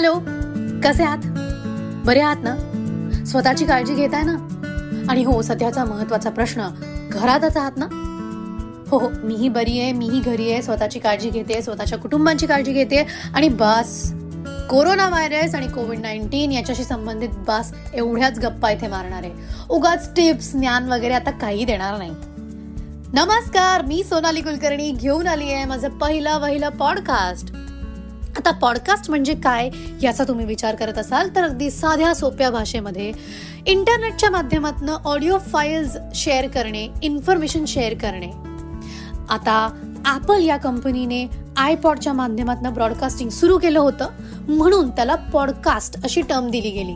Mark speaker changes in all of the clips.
Speaker 1: Hello कसे आहात? बरे आहात ना? स्वतःची काळजी घेताय ना? आणि हो सध्याचा महत्त्वाचा प्रश्न घरातच आहात ना? हो हो मीही बरी आहे मीही घरी आहे स्वतःची काळजी घेते स्वतःच्या कुटुंबांची काळजी घेते. आणि बस कोरोना व्हायरस आणि कोविड नाईन्टीन याच्याशी संबंधित बस एवढ्याच गप्पा इथे मारणार आहे. उगाच टिप्स ज्ञान वगैरे आता काही देणार नाही. नमस्कार मी सोनाली कुलकर्णी घेऊन आली आहे माझं पहिलं वहिलं पॉडकास्ट आता पॉडकास्ट म्हणजे काय याचा तुम्ही विचार करत असाल तर अगदी साध्या सोप्या भाषेमध्ये इंटरनेटच्या माध्यमातून ऑडिओ फाईल्स शेअर करणे इन्फॉर्मेशन शेअर करणे. आता ॲपल या कंपनीने आयपॉडच्या माध्यमातून ब्रॉडकास्टिंग सुरू केलं होतं म्हणून त्याला पॉडकास्ट अशी टर्म दिली गेली.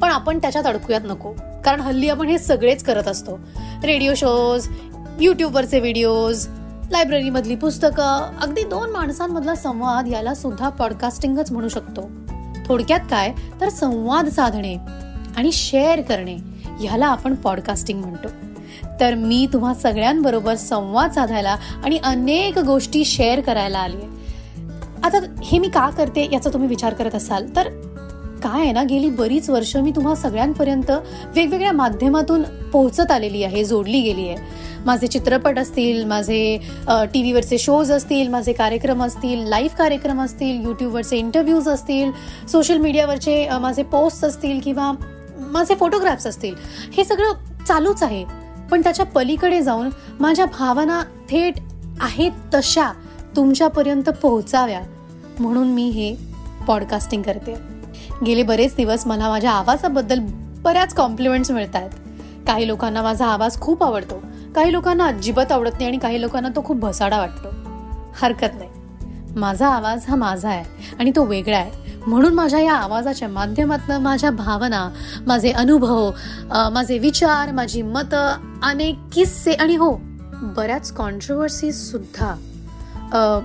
Speaker 1: पण आपण त्याच्यात अडकूयात नको कारण हल्ली आपण हे सगळेच करत असतो. रेडिओ शोज यूट्यूबवरचे व्हिडिओज लायब्ररीमधली पुस्तकं अगदी दोन माणसांमधला संवाद याला सुद्धा पॉडकास्टिंगच म्हणू शकतो. थोडक्यात काय? तर संवाद साधणे आणि शेअर करणे ह्याला आपण पॉडकास्टिंग म्हणतो. तर मी तुम्हा सगळ्यांबरोबर संवाद साधायला आणि अनेक गोष्टी शेअर करायला आली आता हे मी का करते याचा तुम्ही विचार करत असाल? तर काय आहे ना गेली बरीच वर्ष मी तुम्हा सगळ्यांपर्यंत वेगवेगळ्या माध्यमातून पोहोचत आलेली आहे जोडली गेली आहे. माझे चित्रपट असतील माझे टी व्हीवरचे शोज असतील माझे कार्यक्रम असतील लाईव्ह कार्यक्रम असतील यूट्यूबवरचे इंटरव्ह्यूज असतील सोशल मीडियावरचे माझे पोस्ट असतील किंवा माझे फोटोग्राफ्स असतील हे सगळं चालूच आहे. पण त्याच्या पलीकडे जाऊन माझ्या भावना थेट आहेत तशा तुमच्यापर्यंत पोहोचाव्या. म्हणून मी हे पॉडकास्टिंग करते. गेले बरेच दिवस मला माझ्या आवाजाबद्दल बऱ्याच कॉम्प्लिमेंट्स मिळत आहेत काही लोकांना माझा आवाज खूप आवडतो. काही लोकांना अजिबात आवडत नाही आणि काही लोकांना तो खूप भसाडा वाटतो. हरकत नाही. माझा आवाज हा माझा आहे आणि तो वेगळा आहे. म्हणून माझ्या या आवाजाच्या माध्यमातून माझ्या भावना माझे अनुभव माझे विचार माझी मतं अनेक किस्से आणि हो बऱ्याच कॉन्ट्रोवर्सीज सुद्धा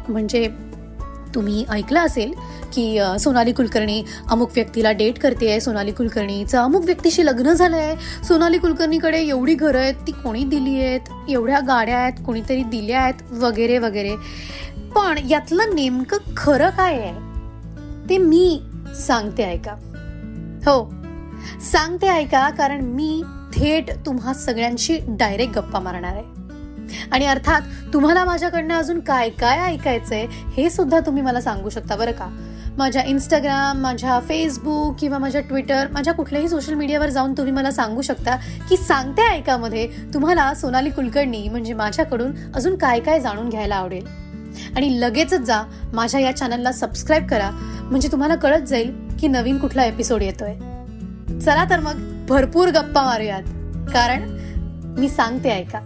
Speaker 1: म्हणजे तुम्ही ऐकलं असेल की सोनाली कुलकर्णी अमुक व्यक्तीला डेट करते सोनाली कुलकर्णीचं अमुक व्यक्तीशी लग्न झालं आहे सोनाली कुलकर्णीकडे एवढी घरं आहेत ती कोणी दिली आहेत एवढ्या गाड्या आहेत कोणीतरी दिल्या आहेत वगैरे वगैरे. पण यातलं नेमकं खरं काय आहे ते मी सांगते ऐका. हो सांगते ऐका कारण मी थेट तुम्हा सगळ्यांशी डायरेक्ट गप्पा मारणार आहे. आणि अर्थात तुम्हाला माझ्याकडनं अजून काय काय ऐकायचंय हे सुद्धा तुम्ही मला सांगू शकता बरं का? माझ्या इंस्टाग्राम माझ्या फेसबुक किंवा माझ्या ट्विटर माझ्या कुठल्याही सोशल मीडियावर जाऊन तुम्ही मला सांगू शकता की सांगते ऐकामध्ये तुम्हाला सोनाली कुलकर्णी म्हणजे माझ्याकडून अजून काय काय जाणून घ्यायला आवडेल. आणि लगेचच जा माझ्या या चॅनलला सबस्क्राईब करा म्हणजे तुम्हाला कळत जाईल की नवीन कुठला एपिसोड येतोय. चला तर मग भरपूर गप्पा मारूयात कारण मी सांगते ऐका.